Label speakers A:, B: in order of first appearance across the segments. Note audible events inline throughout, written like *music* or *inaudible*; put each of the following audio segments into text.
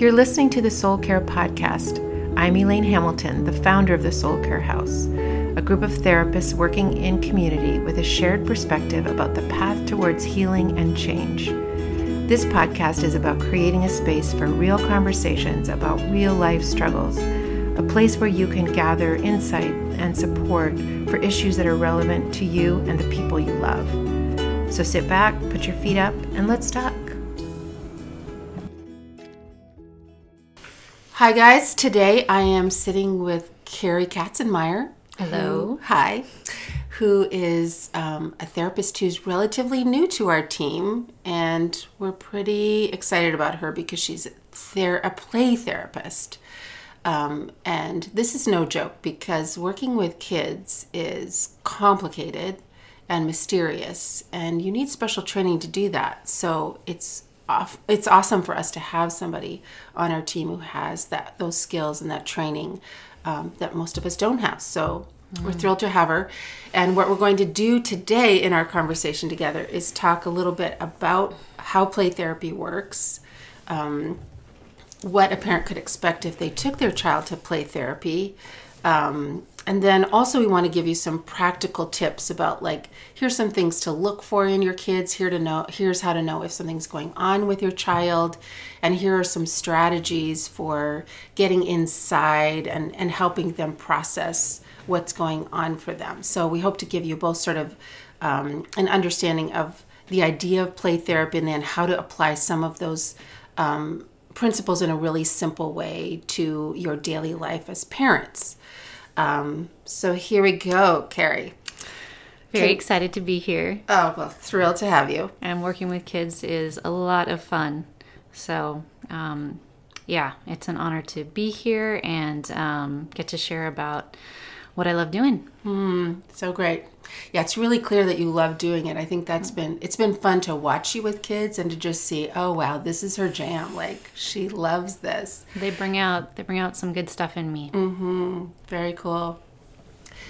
A: You're listening to the Soul Care Podcast. I'm Elaine Hamilton, the founder of the Soul Care House, a group of therapists working in community with a shared perspective about the path towards healing and change. This podcast is about creating a space for real conversations about real life struggles, a place where you can gather insight and support for issues that are relevant to you and the people you love. So sit back, put your feet up, and let's talk. Hi, guys. Today I am sitting with Kari Katzenmeier.
B: Hello.
A: Who, hi. Who is um, a therapist who's relatively new to our team, and we're pretty excited about her because she's a, ther- a play therapist. Um, and this is no joke because working with kids is complicated and mysterious, and you need special training to do that. So it's off, it's awesome for us to have somebody on our team who has that those skills and that training um, that most of us don't have. So we're thrilled to have her. And what we're going to do today in our conversation together is talk a little bit about how play therapy works. Um, what a parent could expect if they took their child to play therapy. Um, and then also, we want to give you some practical tips about like here's some things to look for in your kids. Here to know here's how to know if something's going on with your child, and here are some strategies for getting inside and and helping them process what's going on for them. So we hope to give you both sort of um, an understanding of the idea of play therapy and then how to apply some of those um, principles in a really simple way to your daily life as parents. Um, so here we go, Kari.
B: Very
A: Okay.
B: excited to be here.
A: Oh, well, thrilled to have you.
B: And working with kids is a lot of fun. So, um, yeah, it's an honor to be here and um, get to share about what I love doing.
A: Mm, So great. Yeah, it's really clear that you love doing it. I think that's been it's been fun to watch you with kids and to just see, oh wow, this is her jam. Like she loves this.
B: They bring out they bring out some good stuff in me.
A: mm-hmm Very cool.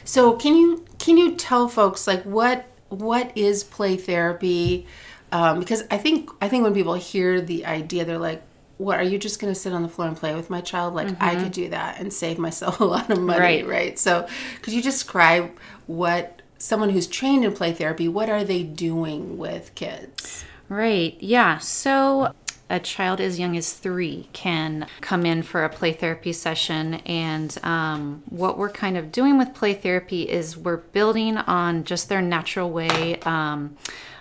A: So can you can you tell folks like what what is play therapy? Um, because I think I think when people hear the idea, they're like, "What are you just going to sit on the floor and play with my child?" Like I could do that and save myself *laughs* a lot of money, right?
B: Right.
A: So could you describe what someone who's trained in play therapy? What are they doing with kids?
B: Right. Yeah. So a child as young as three can come in for a play therapy session. And um, what we're kind of doing with play therapy is we're building on just their natural way um,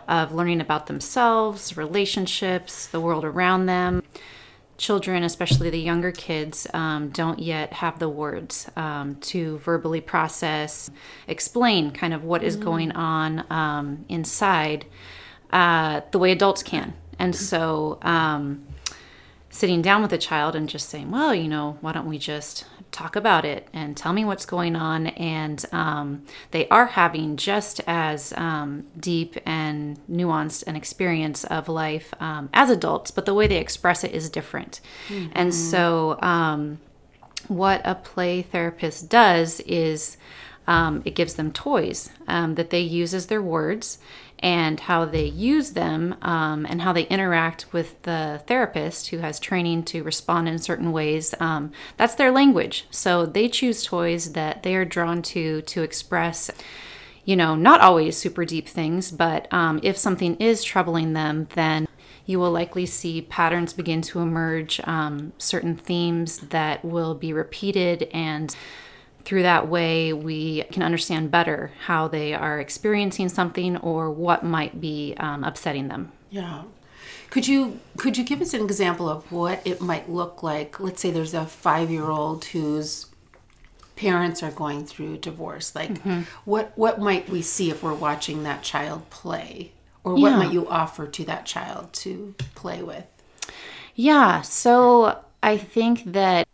B: of learning about themselves, relationships, the world around them. Children, especially the younger kids, um, don't yet have the words um, to verbally process, explain kind of what is going on um, inside uh, the way adults can. And so, um, sitting down with a child and just saying, well, you know, why don't we just talk about it and tell me what's going on? And um, they are having just as um, deep and nuanced an experience of life um, as adults, but the way they express it is different. And so, um, what a play therapist does is um, it gives them toys um, that they use as their words and how they use them um, and how they interact with the therapist who has training to respond in certain ways um, that's their language. So they choose toys that they are drawn to to express you know not always super deep things but um, if something is troubling them then you will likely see patterns begin to emerge, um, certain themes that will be repeated, and through that way, we can understand better how they are experiencing something or what might be um, upsetting them.
A: Yeah. Could you could you give us an example of what it might look like? Let's say there's a five year old whose parents are going through divorce. Like what what might we see if we're watching that child play? Or what
B: Yeah.
A: might you offer to that child to play with?
B: Yeah, so I think that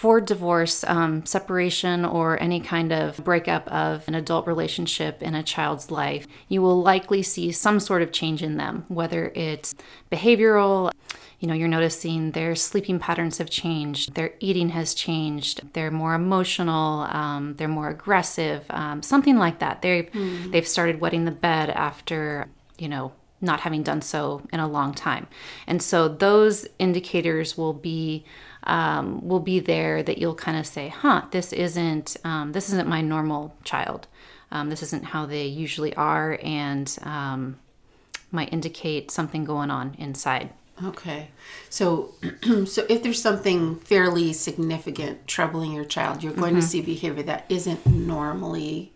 B: for divorce, um, separation, or any kind of breakup of an adult relationship in a child's life, you will likely see some sort of change in them, whether it's behavioral. You know, you're noticing their sleeping patterns have changed, their eating has changed, they're more emotional, um, they're more aggressive, um, something like that. They they've started wetting the bed after you know not having done so in a long time. And so those indicators will be um, will be there that you'll kind of say, "Huh, this isn't um, this isn't my normal child. Um, this isn't how they usually are," and um, might indicate something going on inside.
A: Okay. So *clears throat* so if there's something fairly significant troubling your child, you're going to see behavior that isn't normally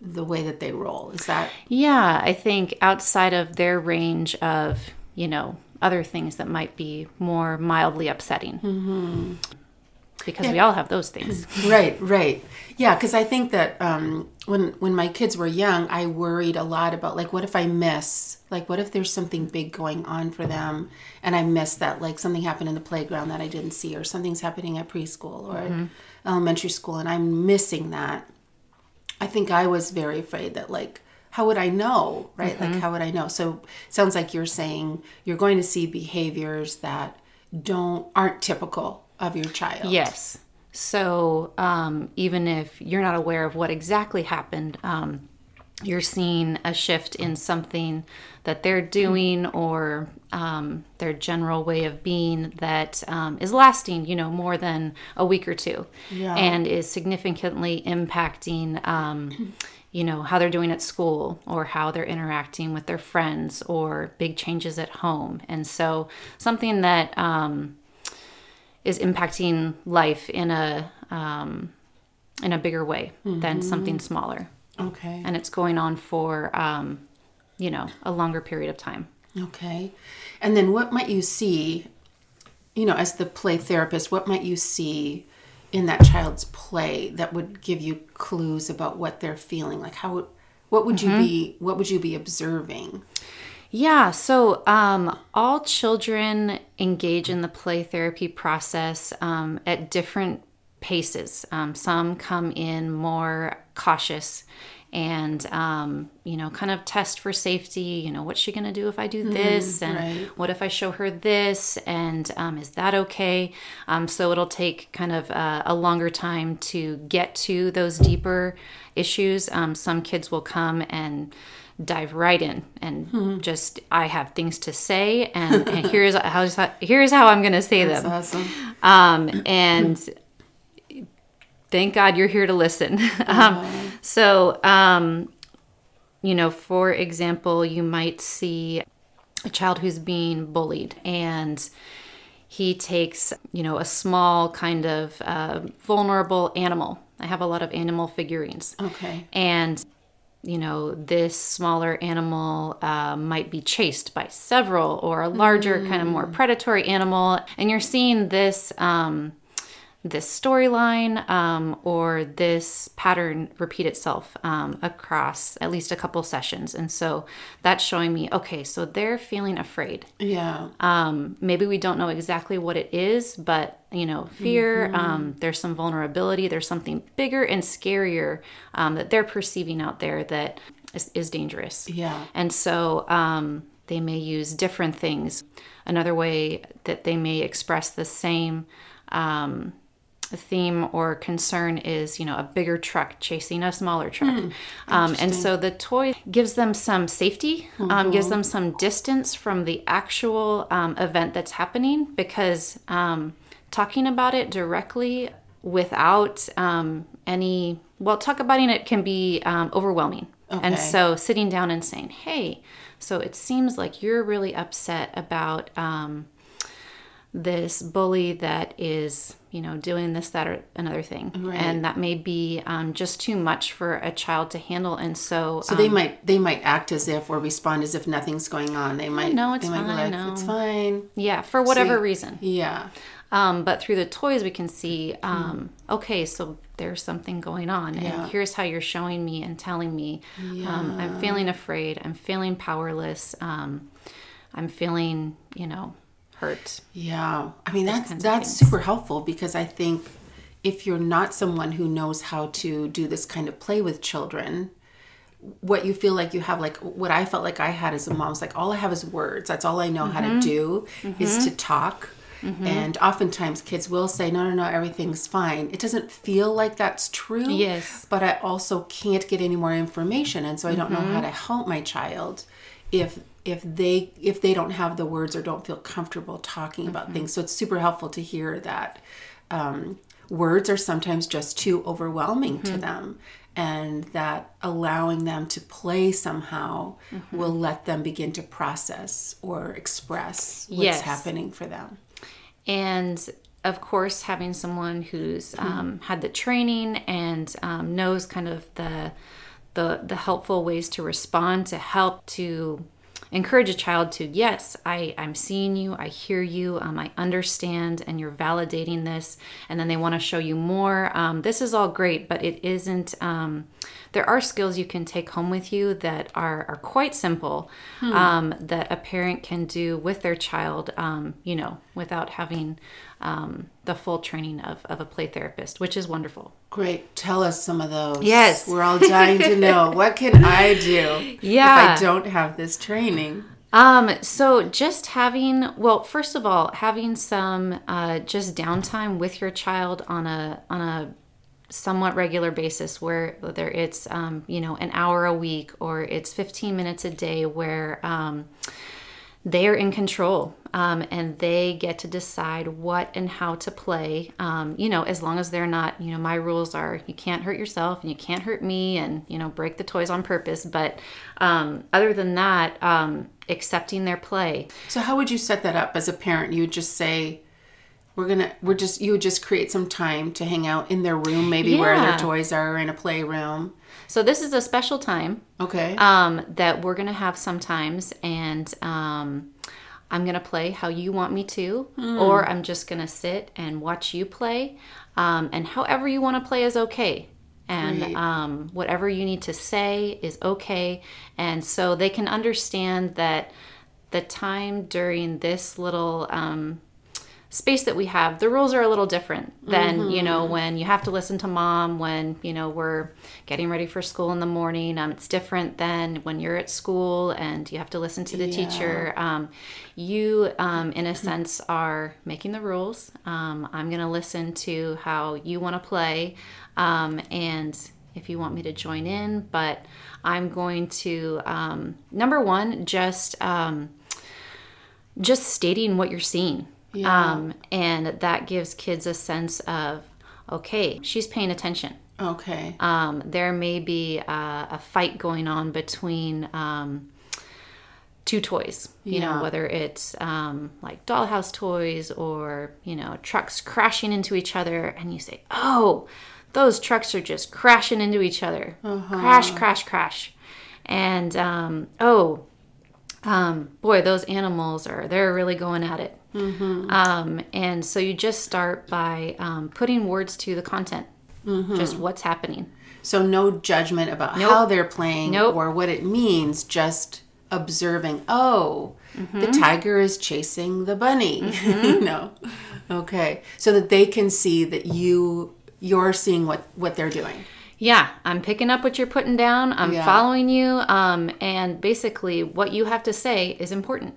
A: the way that they roll. Is that
B: Yeah, I think outside of their range of, you know, other things that might be more mildly upsetting. Because we all have those things. *clears throat*
A: right? Right. Yeah, because I think that um, when when my kids were young, I worried a lot about like, what if I miss? Like, what if there's something big going on for them, and I miss that? Like, something happened in the playground that I didn't see, or something's happening at preschool or at elementary school, and I'm missing that. I think I was very afraid that like how would I know, right? Like how would I know? So sounds like you're saying you're going to see behaviors that don't aren't typical of your child.
B: Yes. So um, even if you're not aware of what exactly happened, um, you're seeing a shift in something that they're doing or um, their general way of being that um, is lasting, you know, more than a week or two,
A: Yeah.
B: and is significantly impacting. Um, you know how they're doing at school or how they're interacting with their friends or big changes at home and so something that um, is impacting life in a um, in a bigger way than something smaller,
A: Okay.
B: and it's going on for um, you know a longer period of time.
A: Okay. And then what might you see, you know, as the play therapist, what might you see in that child's play that would give you clues about what they're feeling? Like how would what would you be what would you be observing?
B: Yeah, so um, all children engage in the play therapy process um, at different paces. Um, some come in more cautious and, um, you know, kind of test for safety. You know, what's she going to do if I do this? and
A: right.
B: what if I show her this? And um, is that okay? Um, so it'll take kind of uh, a longer time to get to those deeper issues. Um, some kids will come and dive right in and just I have things to say and, and *laughs* here's how here's how I'm going to say them.
A: Awesome.
B: Um, and thank God you're here to listen. *laughs* um, so, um, you know, for example, you might see a child who's being bullied and he takes, you know, a small kind of uh, vulnerable animal. I have a lot of animal figurines.
A: Okay.
B: And, you know, this smaller animal uh, might be chased by several or a larger, kind of more predatory animal. And you're seeing this. Um, this storyline um, or this pattern repeat itself um, across at least a couple sessions. And so that's showing me, okay, so they're feeling afraid.
A: Yeah.
B: Um, maybe we don't know exactly what it is, but you know, fear, um, there's some vulnerability, there's something bigger and scarier um, that they're perceiving out there that is, is dangerous.
A: Yeah.
B: And so um, they may use different things. Another way that they may express the same um, theme or concern is, you know, a bigger truck chasing a smaller truck. um, and so the toy gives them some safety, um, gives them some distance from the actual um, event that's happening because um, talking about it directly without um, any, well, talk about it can be um, overwhelming. And so sitting down and saying, hey, so it seems like you're really upset about um, this bully that is, you know, doing this, that, or another thing. And that may be um, just too much for a child to handle. And so,
A: So they might they might act as if or respond as if nothing's going on. They might
B: no, it's
A: they might
B: fine,
A: like
B: no.
A: it's fine.
B: yeah, for whatever
A: you-
B: reason.
A: Yeah.
B: Um, but through the toys, we can see, um, okay, so there's something going on,
A: Yeah.
B: and here's how you're showing me and telling me. Um, I'm feeling afraid. I'm feeling powerless. Um, I'm feeling, you know, hurt.
A: Yeah. I mean that's that's super helpful because I think if you're not someone who knows how to do this kind of play with children, what you feel like you have like what I felt like I had as a mom is like all I have is words. That's all I know how
B: Mm-hmm.
A: to do is to talk. And oftentimes kids will say, no, no, no, everything's fine. It doesn't feel like that's true.
B: Yes.
A: But I also can't get any more information. And so I don't know how to help my child if if they if they don't have the words or don't feel comfortable talking about things. So it's super helpful to hear that um, words are sometimes just too overwhelming to them and that allowing them to play somehow will let them begin to process or express what's
B: Yes.
A: happening for them.
B: and of course having someone who's um, had the training and um, knows kind of the, the the helpful ways to respond to help to encourage a child to yes I, i'm seeing you i hear you um, i understand and you're validating this and then they want to show you more. Um, this is all great but it isn't um, there are skills you can take home with you that are, are quite simple um, that a parent can do with their child um, you know without having um, the full training of, of a play therapist which is wonderful
A: Great. Tell us some of those.
B: Yes.
A: We're all dying to know. *laughs* what can I do
B: Yeah.
A: if I don't have this training?
B: Um, so just having, well, first of all, having some uh, just downtime with your child on a on a somewhat regular basis, where whether it's um, you know an hour a week or it's 15 minutes a day, where um, they are in control um, and they get to decide what and how to play um, you know as long as they're not you know my rules are you can't hurt yourself and you can't hurt me and you know break the toys on purpose but um, other than that um, accepting their play
A: So how would you set that up as a parent? You would just say, we're gonna we're just you would just create some time to hang out in their room, maybe where their toys are in a playroom.
B: so this is a special time
A: Okay.
B: um, that we're gonna have sometimes, and um, I'm gonna play how you want me to, or I'm just gonna sit and watch you play, um, and however you want to play is okay. And um, whatever you need to say is okay, and so they can understand that the time during this little um, space that we have the rules are a little different than you know when you have to listen to mom when you know we're getting ready for school in the morning. Um, it's different than when you're at school and you have to listen to the teacher. Um, you um, in a sense are making the rules. Um, i'm going to listen to how you want to play. Um, and if you want me to join in but i'm going to um, number one just um, just stating what you're seeing. Um, and that gives kids a sense of, okay, she's paying attention.
A: okay.
B: Um, there may be a, a fight going on between um, two toys, you
A: Yeah.
B: know, whether it's um, like dollhouse toys or, you know, trucks crashing into each other. And you say, oh, those trucks are just crashing into each other. Crash, crash, crash. And, um, oh, um, boy, those animals are, they're really going at it. Um, and so you just start by um, putting words to the content, mm-hmm. just what's happening.
A: So no judgment about how they're playing
B: Nope.
A: or what it means, just observing, oh, the
B: Mm-hmm.
A: tiger is chasing the bunny. *laughs* you know. Okay. So that they can see that you you're seeing what what they're doing.
B: Yeah, I'm picking up what you're putting down. I'm
A: Yeah.
B: following you. Um, and basically, what you have to say is important.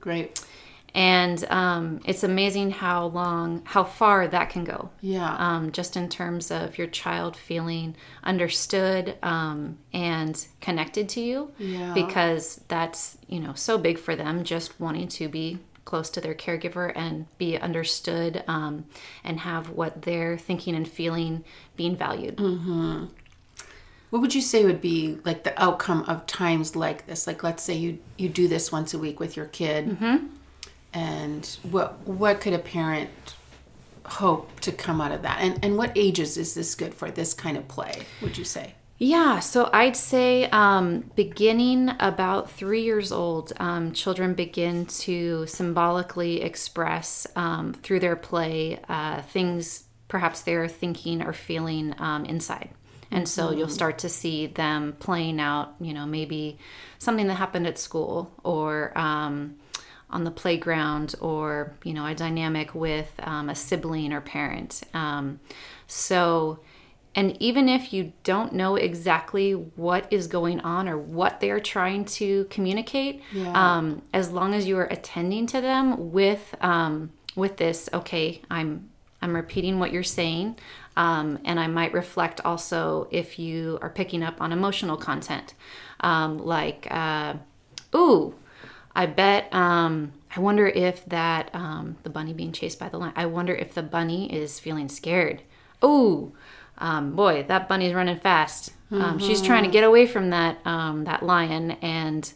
A: Great.
B: And um, it's amazing how long, how far that can go.
A: Yeah.
B: Um, just in terms of your child feeling understood um, and connected to you.
A: Yeah.
B: Because that's, you know, so big for them, just wanting to be close to their caregiver and be understood um, and have what they're thinking and feeling being valued.
A: What would you say would be like the outcome of times like this? Like let's say you you do this once a week with your kid.
B: Mm-hmm.
A: And what what could a parent hope to come out of that? And and what ages is this good for this kind of play, would you say?
B: Yeah, so I'd say um, beginning about three years old, um, children begin to symbolically express um, through their play uh, things perhaps they're thinking or feeling um, inside. And so you'll start to see them playing out, you know, maybe something that happened at school or um, on the playground or, you know, a dynamic with um, a sibling or parent. Um, so, and even if you don't know exactly what is going on or what they are trying to communicate,
A: Yeah.
B: um, as long as you are attending to them with um, with this, okay, I'm I'm repeating what you're saying, um, and I might reflect also if you are picking up on emotional content, um, like. Uh, ooh, I bet. Um, I wonder if that um, the bunny being chased by the lion. I wonder if the bunny is feeling scared. Ooh, um, boy, that bunny's running fast. Um, She's trying to get away from that um, that lion, and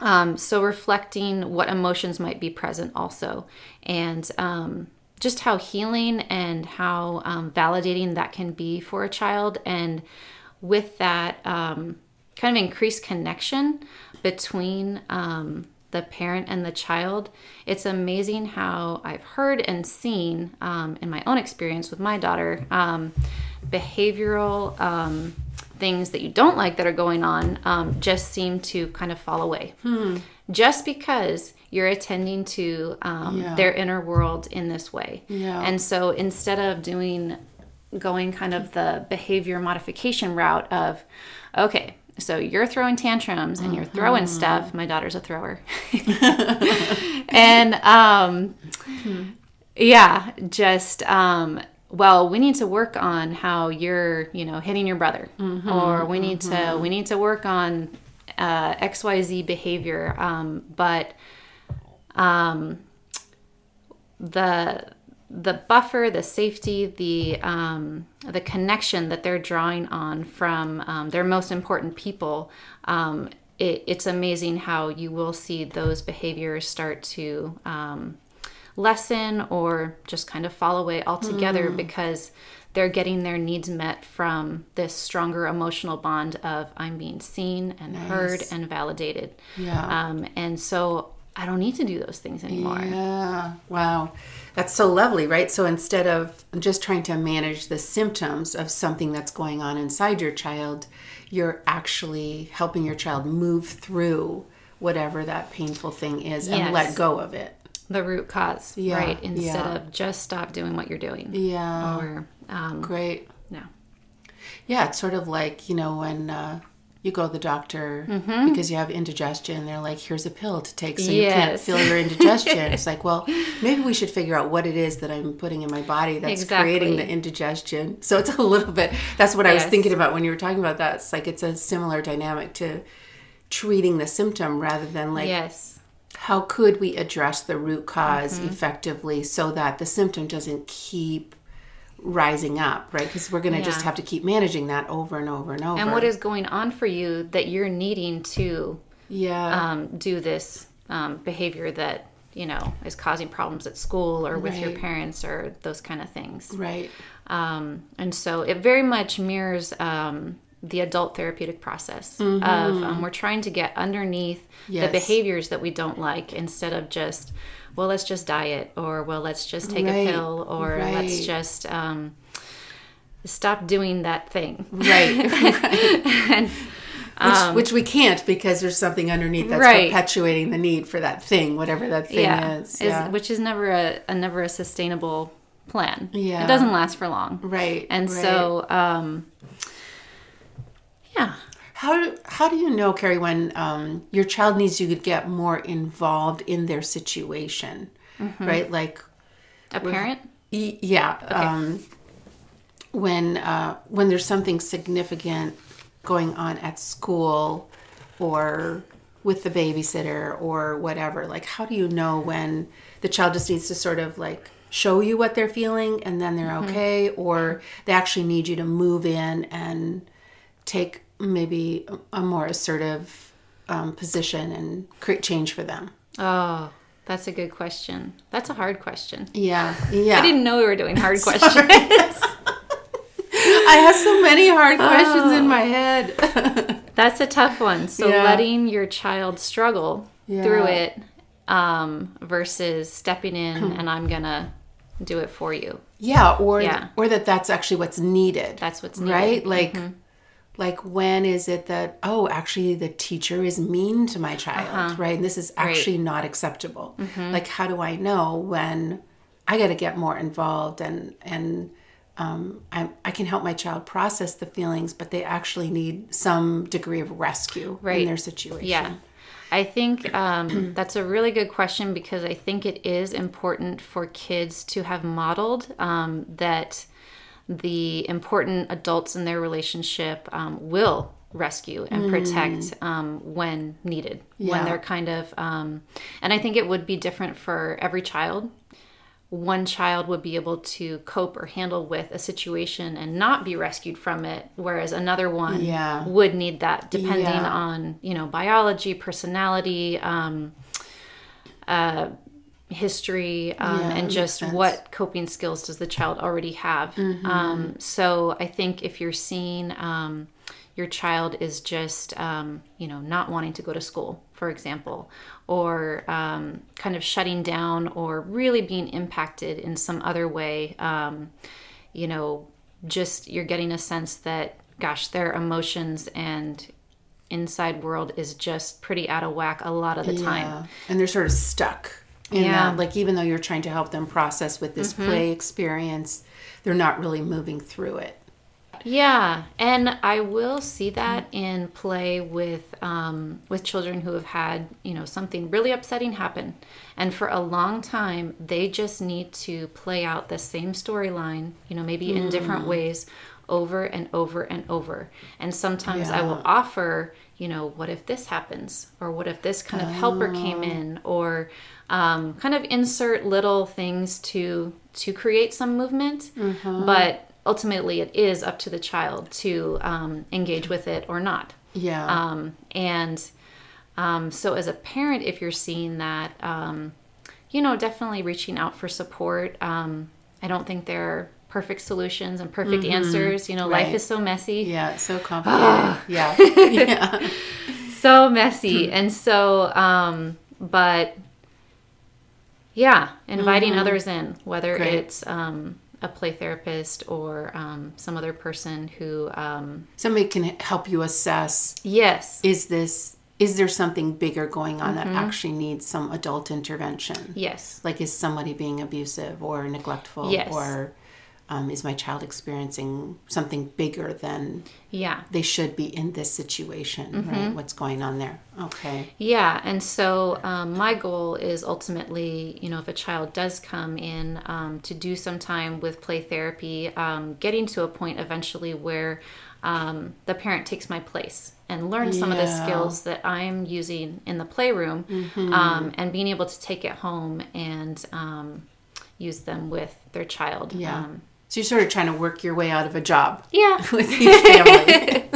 B: um, so reflecting what emotions might be present also, and um, just how healing and how um, validating that can be for a child, and with that um, kind of increased connection between um, the parent and the child. It's amazing how I've heard and seen um, in my own experience with my daughter um, behavioral um, things that you don't like that are going on um, just seem to kind of fall away. Just because you're attending to um,
A: Yeah.
B: their inner world in this way.
A: Yeah.
B: And so instead of doing going kind of the behavior modification route of okay so you're throwing tantrums and you're throwing stuff. My daughter's a thrower. *laughs* And um yeah just um well we need to work on how you're you know hitting your brother. Or we need to we need to work on uh, xyz behavior. Um but um the the buffer, the safety, the um, the connection that they're drawing on from um, their most important people, um, it, it's amazing how you will see those behaviors start to um, lessen or just kind of fall away altogether because they're getting their needs met from this stronger emotional bond of I'm being seen and heard and validated.
A: Yeah.
B: Um, and so I don't need to do those things anymore.
A: Yeah. Wow. That's so lovely, right? So instead of just trying to manage the symptoms of something that's going on inside your child, you're actually helping your child move through whatever that painful thing is and let go of it.
B: the root cause,
A: Yeah,
B: right? Instead
A: yeah.
B: of just stop doing what you're doing.
A: Yeah.
B: Or um,
A: Great.
B: no.
A: Yeah, it's sort of like, you know, when uh, you go to the doctor
B: Mm-hmm.
A: because you have indigestion, they're like, here's a pill to take so you can't feel your indigestion. *laughs* it's like, well, maybe we should figure out what it is that I'm putting in my body that's creating the indigestion. So it's a little bit, that's what I was thinking about when you were talking about that. It's like, it's a similar dynamic to treating the symptom rather than like,
B: yes.
A: how could we address the root because
B: Mm-hmm.
A: effectively so that the symptom doesn't keep rising up, right? Because we're going to just have to keep managing that over and over and over.
B: And what is going on for you that you're needing to
A: yeah,
B: um, do this um, behavior that you know is causing problems at school or with your parents or those kind of things.
A: right.
B: Um, and so it very much mirrors um, the adult therapeutic process of um, we're trying to get underneath
A: Yes.
B: the behaviors that we don't like instead of just well let's just diet or well let's just take
A: Right.
B: a pill or let's just um, stop doing that thing
A: Right. *laughs*
B: and
A: which, which we can't because there's something underneath that's
B: Um, Right.
A: perpetuating the need for that thing, whatever that thing
B: yeah,
A: is.
B: is-
A: Yeah.
B: which is never a, a never a sustainable plan
A: Yeah.
B: it doesn't last for long
A: right.
B: and
A: right.
B: so um, yeah
A: How do, how do you know, Kari, when um, your child needs you to get more involved in their situation,
B: Mm-hmm.
A: right? Like,
B: a parent
A: yeah, um, when uh, when there's something significant going on at school or with the babysitter or whatever, like, how do you know when the child just needs to sort of like show you what they're feeling and then they're
B: Mm-hmm.
A: okay, or they actually need you to move in and take maybe a more assertive um, position and create change for them.
B: Oh, that's a good question. That's a hard question.
A: Yeah, yeah.
B: I didn't know we were doing hard *laughs* questions. *laughs*
A: I have so many hard questions in my head. *laughs*
B: that's a tough one. So
A: Yeah.
B: letting your child struggle
A: Yeah.
B: through it um, versus stepping in
A: Hmm.
B: and I'm gonna do it for you.
A: yeah, or
B: Yeah.
A: or that that's actually what's needed.
B: That's what's needed. Mm-hmm.
A: right. Like, like when is it that oh, actually the teacher is mean to my child,
B: Uh-huh.
A: right? And this is actually not acceptable.
B: Mm-hmm.
A: Like, how do I know when I got to get more involved and and um, I, I can help my child process the feelings, but they actually need some degree of rescue in their situation.
B: Yeah. I think um, *clears throat* that's a really good question because I think it is important for kids to have modeled um, that the important adults in their relationship um, will rescue and protect um, when needed when they're kind of um, and i think it would be different for every child one child would be able to cope or handle with a situation and not be rescued from it whereas another one
A: Yeah.
B: would need that depending
A: Yeah.
B: on you know biology personality um, uh, history um,
A: Yeah,
B: and just what coping skills does the child already have. Um, so i think if you're seeing um, your child is just um, you know not wanting to go to school for example or um, kind of shutting down or really being impacted in some other way um, you know just you're getting a sense that gosh their emotions and inside world is just pretty out of whack a lot of the time.
A: And they're sort of stuck in
B: Yeah. Mm-hmm.
A: that. Like, even though you're trying to help them process with this play experience, they're not really moving through it.
B: Yeah, and I will see that in play with um, with children who have had you know something really upsetting happen, and for a long time they just need to play out the same storyline, you know, maybe in different ways, over and over and over. And sometimes I will offer, you know, what if this happens, or what if this kind of helper came in, or um, kind of insert little things to to create some movement, but ultimately it is up to the child to um, engage with it or not.
A: Yeah.
B: Um, and um, so, as a parent, if you're seeing that, um, you know, definitely reaching out for support. Um, I don't think there are perfect solutions and perfect answers. You know, life is so messy,
A: yeah. It's so *sighs* complicated. yeah. *laughs* *laughs* Yeah.
B: so messy. and so, um, but yeah, inviting others in, whether
A: Great.
B: it's um, a play therapist or um, some other person who, um,
A: Somebody can help you assess
B: yes,
A: is this, is there something bigger going on
B: Mm-hmm.
A: that actually needs some adult intervention?
B: yes,
A: Like, is somebody being abusive or neglectful?
B: Yes.
A: Or um, is my child experiencing something bigger than
B: yeah.
A: they should be in this situation,
B: Mm-hmm.
A: right? What's going on there? Okay.
B: Yeah, and so um, my goal is ultimately, you know, if a child does come in um, to do some time with play therapy, um, getting to a point eventually where um, the parent takes my place and learns some of the skills that I'm using in the playroom
A: Mm-hmm.
B: um, and being able to take it home and um, use them with their child.
A: Yeah.
B: Um,
A: so you're sort of trying to work your way out of a job
B: yeah. *laughs*
A: with each family.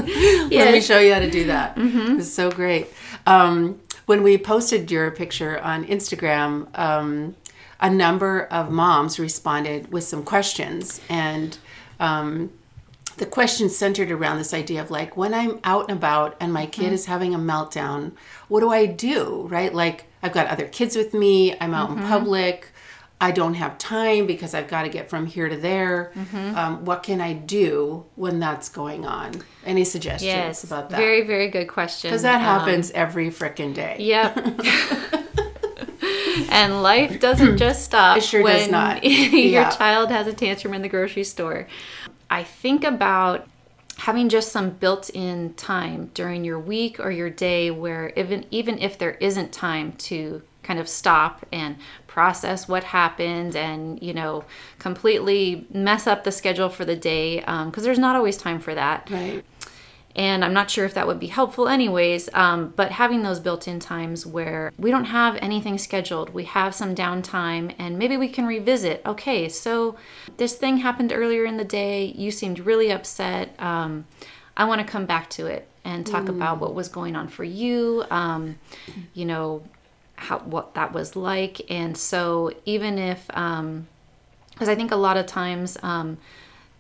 A: *laughs* Let me show you how to do that. It's so great. Um, when we posted your picture on Instagram, um, a number of moms responded with some questions, and um, the questions centered around this idea of like when I'm out and about and my kid is having a meltdown, what do I do? Right? Like I've got other kids with me, I'm out in public, I don't have time because I've got to get from here to there. Um, what can I do when that's going on? Any suggestions
B: Yes.
A: about that?
B: Very, very good question.
A: Because that
B: Um,
A: happens every frickin' day.
B: Yep. *laughs* and life doesn't *clears throat* just stop
A: It sure
B: when
A: does not. *laughs*
B: your
A: Yeah.
B: child has a tantrum in the grocery store. I think about having just some built-in time during your week or your day where even even if there isn't time to kind of stop and process what happened and you know completely mess up the schedule for the day because there's not always time for that
A: Right.
B: and I'm not sure if that would be helpful, anyways. Um, but having those built in times where we don't have anything scheduled, we have some downtime, and maybe we can revisit. Okay, so this thing happened earlier in the day. You seemed really upset. Um, I want to come back to it and talk about what was going on for you. Um, you know, how what that was like, and so even if um because I think a lot of times um,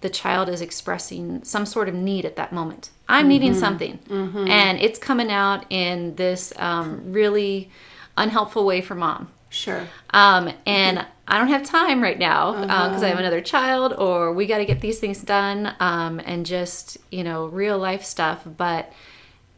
B: the child is expressing some sort of need at that moment. I'm needing something, and it's coming out in this um, really unhelpful way for mom.
A: Sure.
B: Um, and I don't have time right now because I have another child, or we got to get these things done, um, and just you know real life stuff. But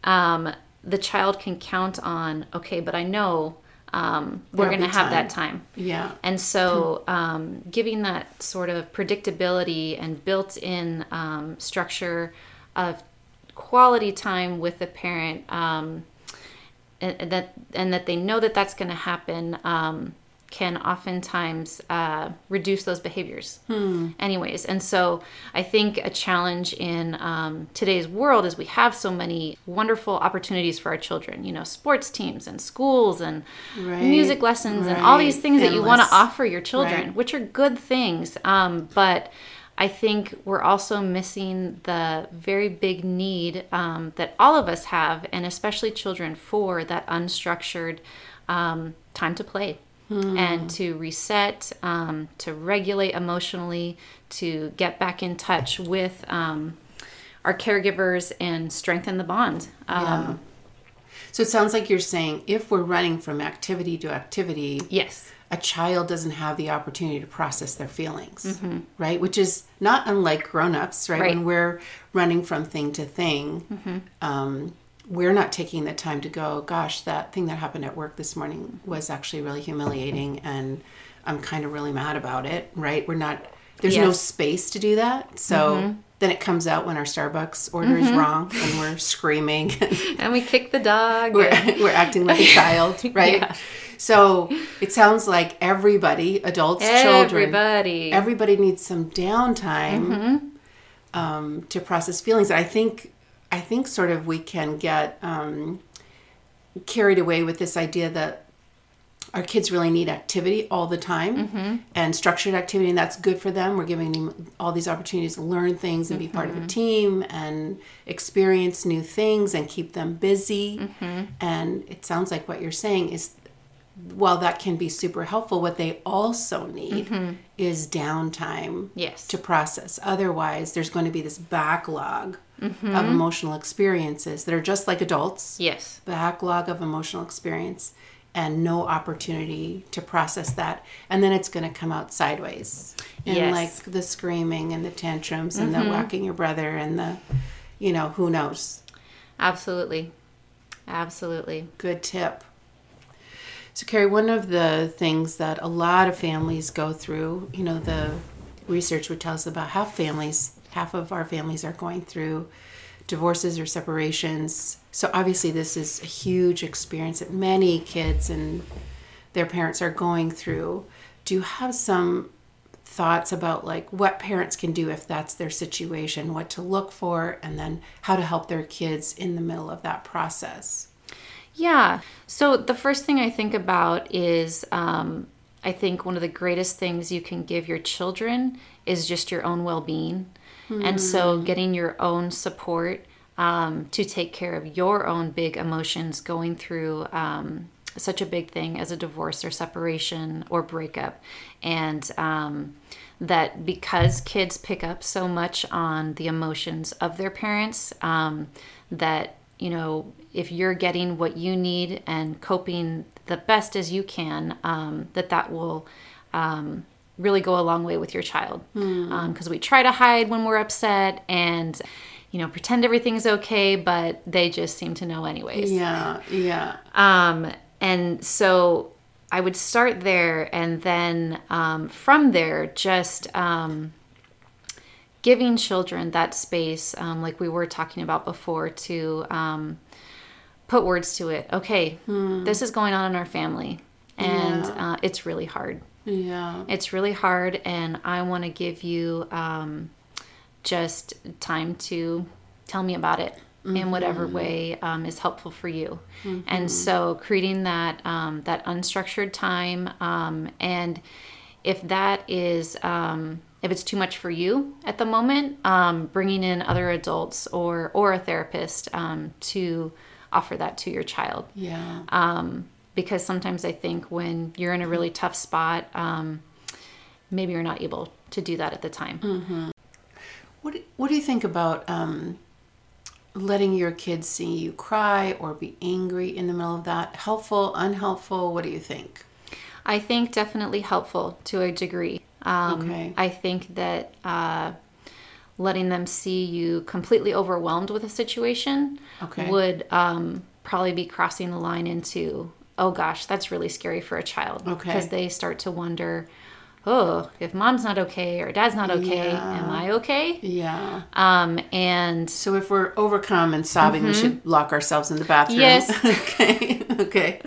B: um, the child can count on okay, but I know um, we're going to have that
A: time.
B: time.
A: Yeah.
B: And so, um, giving that sort of predictability and built in um, structure of quality time with the parent, um, and, and that and that they know that that's going to happen, um, can oftentimes uh, reduce those behaviors. Anyways and so i think a challenge in um, today's world is we have so many wonderful opportunities for our children you know sports teams and schools and
A: Right,
B: music lessons and all these
A: right.
B: things that you want to offer your children
A: Right.
B: which are good things um, but I think we're also missing the very big need um, that all of us have, and especially children, for that unstructured um, time to play and to reset, um, to regulate emotionally, to get back in touch with um, our caregivers and strengthen the bond. Um,
A: So it sounds like you're saying if we're running from activity to activity,
B: Yes.
A: a child doesn't have the opportunity to process their feelings, right? Which is not unlike grown-ups, right?
B: Right.
A: When we're running from thing to thing, um, we're not taking the time to go, gosh, that thing that happened at work this morning was actually really humiliating and I'm kind of really mad about it, right? We're not there's no space to do that. So then it comes out when our Starbucks order is wrong and we're screaming *laughs*
B: And we kick the dog.
A: we're, we're acting like a *laughs* child, right?
B: Yeah.
A: So it sounds like everybody, adults, children,
B: Everybody.
A: everybody needs some downtime
B: Mm-hmm.
A: um, to process feelings. I think, I think, sort of, we can get um, carried away with this idea that our kids really need activity all the time
B: Mm-hmm.
A: and structured activity, and that's good for them. We're giving them all these opportunities to learn things and be part of
B: Mm-hmm.
A: a team and experience new things and keep them busy.
B: Mm-hmm.
A: And it sounds like what you're saying is while that can be super helpful, what they also need is downtime
B: Yes.
A: to process. Otherwise, there's going to be this backlog
B: Mm-hmm.
A: of emotional experiences that are just like adults
B: yes.
A: backlog of emotional experience and no opportunity to process that and then it's going to come out sideways And
B: Yes.
A: like the screaming and the tantrums and the whacking your brother and the you know who knows
B: Absolutely. Absolutely.
A: good tip so kari one of the things that a lot of families go through you know the research would tell us about half families half of our families are going through divorces or separations. So obviously this is a huge experience that many kids and their parents are going through. Do you have some thoughts about like what parents can do if that's their situation what to look for and then how to help their kids in the middle of that process
B: Yeah. So the first thing I think about is um, I think one of the greatest things you can give your children is just your own well being. And so getting your own support um, to take care of your own big emotions going through um, such a big thing as a divorce or separation or breakup. And um, that because kids pick up so much on the emotions of their parents, um, that you know, if you're getting what you need and coping the best as you can, um, that that will um, really go a long way with your child. Because we try to hide when we're upset and, you know, pretend everything's okay, but they just seem to know anyways.
A: yeah yeah
B: Um, and so I would start there, and then um, from there, just um, giving children that space, um, like we were talking about before, to um, put words to it. Okay, this is going on in our family, and
A: Yeah.
B: uh, it's really hard.
A: yeah
B: It's really hard, and I want to give you um, just time to tell me about it in whatever way um, is helpful for you. And so, creating that um, that unstructured time, um, and if that is um, if it's too much for you at the moment, um, bringing in other adults or or a therapist um, to offer that to your child
A: yeah
B: um, because sometimes I think when you're in a really tough spot, um, maybe you're not able to do that at the time.
A: What do, what do you think about um, letting your kids see you cry or be angry in the middle of that? Helpful, unhelpful? What do you think?
B: I think definitely helpful to a degree. Um,
A: Okay.
B: I think that uh, letting them see you completely overwhelmed with a situation
A: Okay.
B: would um, probably be crossing the line into, oh gosh, that's really scary for a child.
A: Okay.
B: Because they start to wonder, oh, if mom's not okay or dad's not okay,
A: Yeah.
B: am I okay?
A: Yeah.
B: Um, and
A: So if we're overcome and sobbing, we should lock ourselves in the bathroom.
B: Yes. *laughs*
A: okay. *laughs* Okay.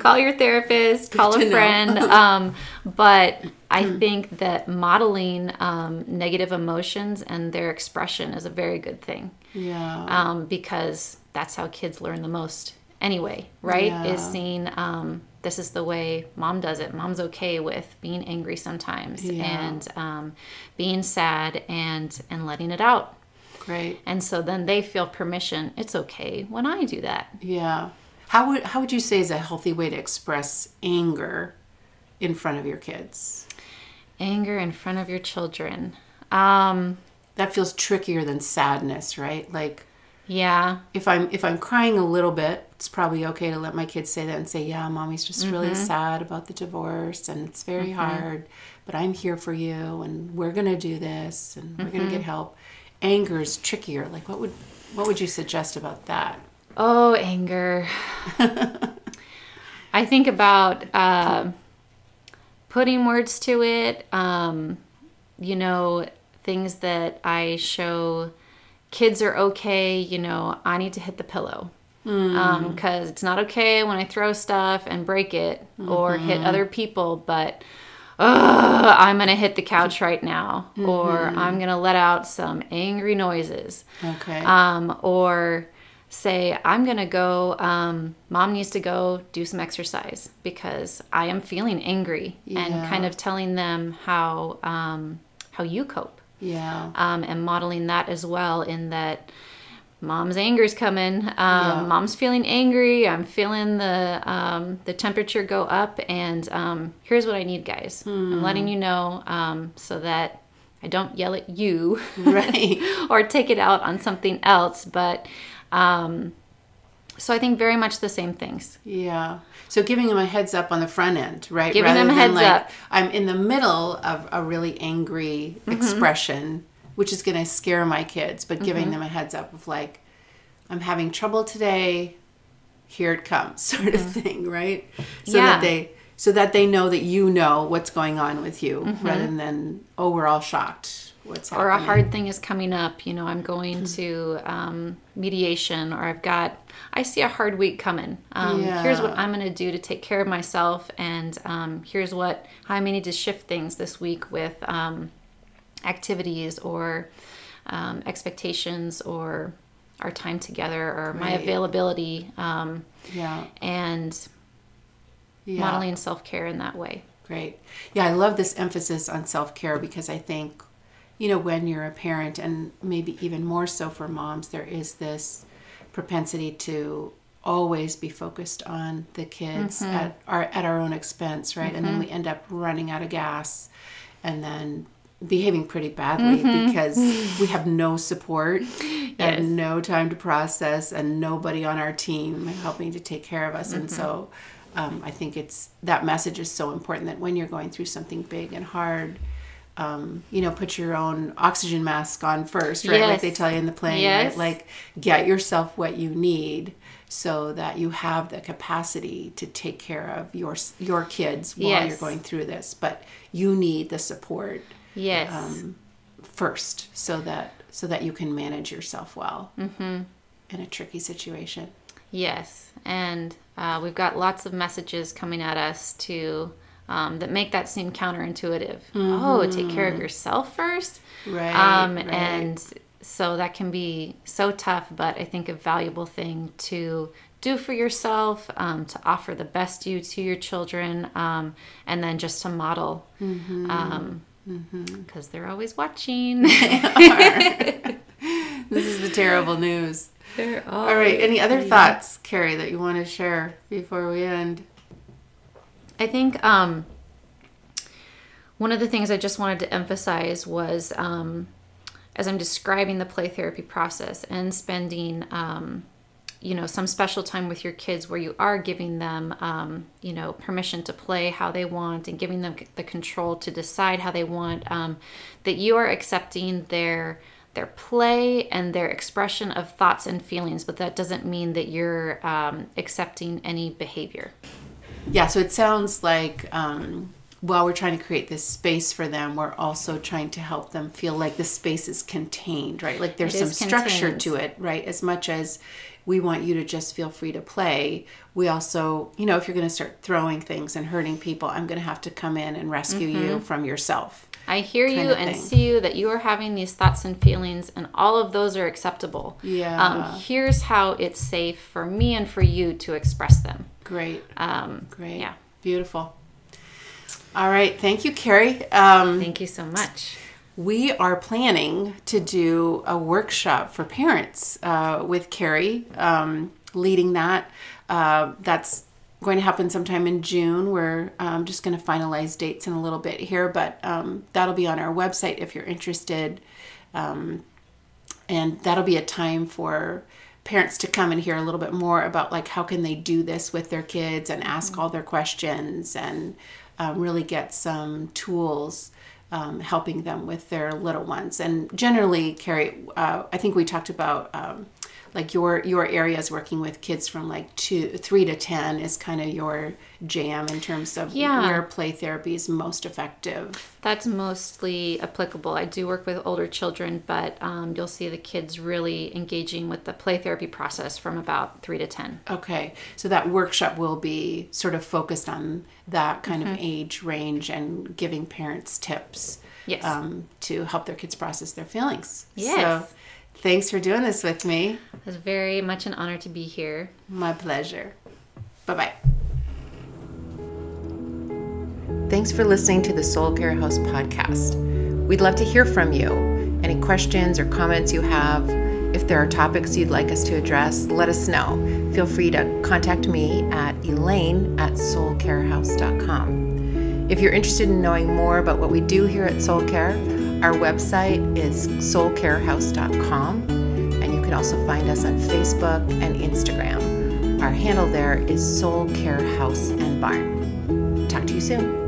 B: call your therapist, call a friend. *laughs* um, but I think that modeling um, negative emotions and their expression is a very good thing
A: Yeah.
B: um, because that's how kids learn the most anyway, right? Is seeing um, this is the way mom does it. Mom's okay with being angry sometimes
A: Yeah.
B: and um, being sad and and letting it out.
A: Great.
B: And so then they feel permission. It's okay when I do that.
A: Yeah. How would how would you say is a healthy way to express anger in front of your kids?
B: Anger in front of your children. Um,
A: That feels trickier than sadness, right? Like
B: yeah,
A: if I'm if I'm crying a little bit, it's probably okay to let my kids say that and say, "Yeah, mommy's just really mm-hmm. sad about the divorce and it's very mm-hmm. hard, but I'm here for you and we're going to do this and we're going to get mm-hmm. help." Anger is trickier. Like what would what would you suggest about that?
B: Oh, anger. *laughs* I think about uh, putting words to it. Um, you know, things that I show kids are okay. You know, I need to hit the pillow because it's not okay when I throw stuff and break it or hit other people, but. Ugh, I'm gonna hit the couch right now, or I'm gonna let out some angry noises
A: Okay.
B: um, or say i'm gonna go um, mom needs to go do some exercise because i am feeling angry and kind of telling them how um, how you cope
A: yeah.
B: um, and modeling that as well in that mom's anger's coming um,
A: Yeah.
B: mom's feeling angry i'm feeling the um, the temperature go up and um, here's what i need guys i'm letting
A: Hmm.
B: you know um, so that i don't yell at you
A: Right. *laughs*
B: or take it out on something else. But um, so I think very much the same things.
A: Yeah. So giving them a heads up on the front end, right?
B: Giving them a heads up.
A: I'm in the middle of a really angry
B: Mm-hmm.
A: expression, which is going to scare my kids, but giving
B: Mm-hmm.
A: them a heads up of like, I'm having trouble today. Here it comes, *laughs* sort of thing, right? So
B: Mm-hmm. Yeah.
A: that they so that they know that you know what's going on with you, rather than oh, we're all shocked. What's
B: Mm-hmm. Or a hard thing is coming up, you know, I'm going to um, mediation, or I've got, I see a hard week coming. Um, Here's what I'm going to do to take care of myself, and um, here's what I may need to shift things this week with um, activities or um, expectations or our time together or my availability. Um,
A: Yeah.
B: and
A: Yeah.
B: modeling self care in that way.
A: Great. Yeah, I love this emphasis on self care because I think, you know, when you're a parent, and maybe even more so for moms, there is this propensity to always be focused on the kids mm-hmm. at our at our own expense, right? And then mm-hmm. we end up running out of gas, and then behaving pretty badly mm-hmm. because we have *laughs* no support
B: Yes.
A: and no time to process and nobody on our team helping to take care of us. And so um, i think it's that message is so important that when you're going through something big and hard um, you know put your own oxygen mask on first right like they tell you in the plane
B: Yes.
A: right like get yourself what you need so that you have the capacity to take care of your your kids while
B: Yes.
A: you're going through this but you need the support
B: Yes.
A: Um, first so that so that you can manage yourself well
B: Mm-hmm.
A: in a tricky situation
B: Yes, and uh, we've got lots of messages coming at us to um, that make that seem counterintuitive. Oh, take care of yourself first,
A: right
B: um,
A: right.
B: and so that can be so tough. But I think a valuable thing to do for yourself, um, to offer the best you to your children, um, and then just to model, because they're always watching. *laughs* *laughs*
A: this is the terrible news all right any other thoughts kari that you want to share before we end
B: I think um, one of the things I just wanted to emphasize was um, as I'm describing the play therapy process and spending, um, you know, some special time with your kids where you are giving them, um, you know, permission to play how they want and giving them the control to decide how they want, um, that you are accepting their their play and their expression of thoughts and feelings, but that doesn't mean that you're um, accepting any behavior.
A: Yeah so it sounds like um, while we're trying to create this space for them we're also trying to help them feel like the space is contained right like there's
B: It
A: some structure
B: contained.
A: to it right as much as we want you to just feel free to play. We also, you know, if you're going to start throwing things and hurting people, I'm going to have to come in and rescue
B: Mm-hmm.
A: you from yourself.
B: I hear you and
A: thing.
B: see you that you are having these thoughts and feelings, and all of those are acceptable.
A: Yeah.
B: Um, here's how it's safe for me and for you to express them.
A: Great.
B: Um,
A: Great.
B: Yeah.
A: Beautiful. All right. Thank you, Kari. Um,
B: Thank you so much.
A: we are planning to do a workshop for parents uh, with Kari um, leading that. Uh, that's going to happen sometime in June. We're um, just going to finalize dates in a little bit here, but um, that'll be on our website if you're interested. Um, and that'll be a time for parents to come and hear a little bit more about like how can they do this with their kids and ask all their questions and um, really get some tools um, helping them with their little ones. And generally kari uh, i think we talked about um, like your your areas working with kids from like two three to ten is kind of your jam in terms of
B: Yeah.
A: where play therapy is most effective
B: That's mostly applicable. I do work with older children, but um, you'll see the kids really engaging with the play therapy process from about three to 10.
A: Okay, so that workshop will be sort of focused on that kind of age range and giving parents tips
B: Yes.
A: um, to help their kids process their feelings.
B: Yes.
A: So thanks for doing this with me.
B: It's very much an honor to be here.
A: My pleasure. Bye bye. Thanks for listening to the Soul Care House podcast. We'd love to hear from you. Any questions or comments you have, if there are topics you'd like us to address, let us know. Feel free to contact me at elaine at soulcarehouse.com. If you're interested in knowing more about what we do here at Soul Care, our website is soulcarehouse.com, and you can also find us on Facebook and Instagram. Our handle there is Soul Care House and Barn. Talk to you soon.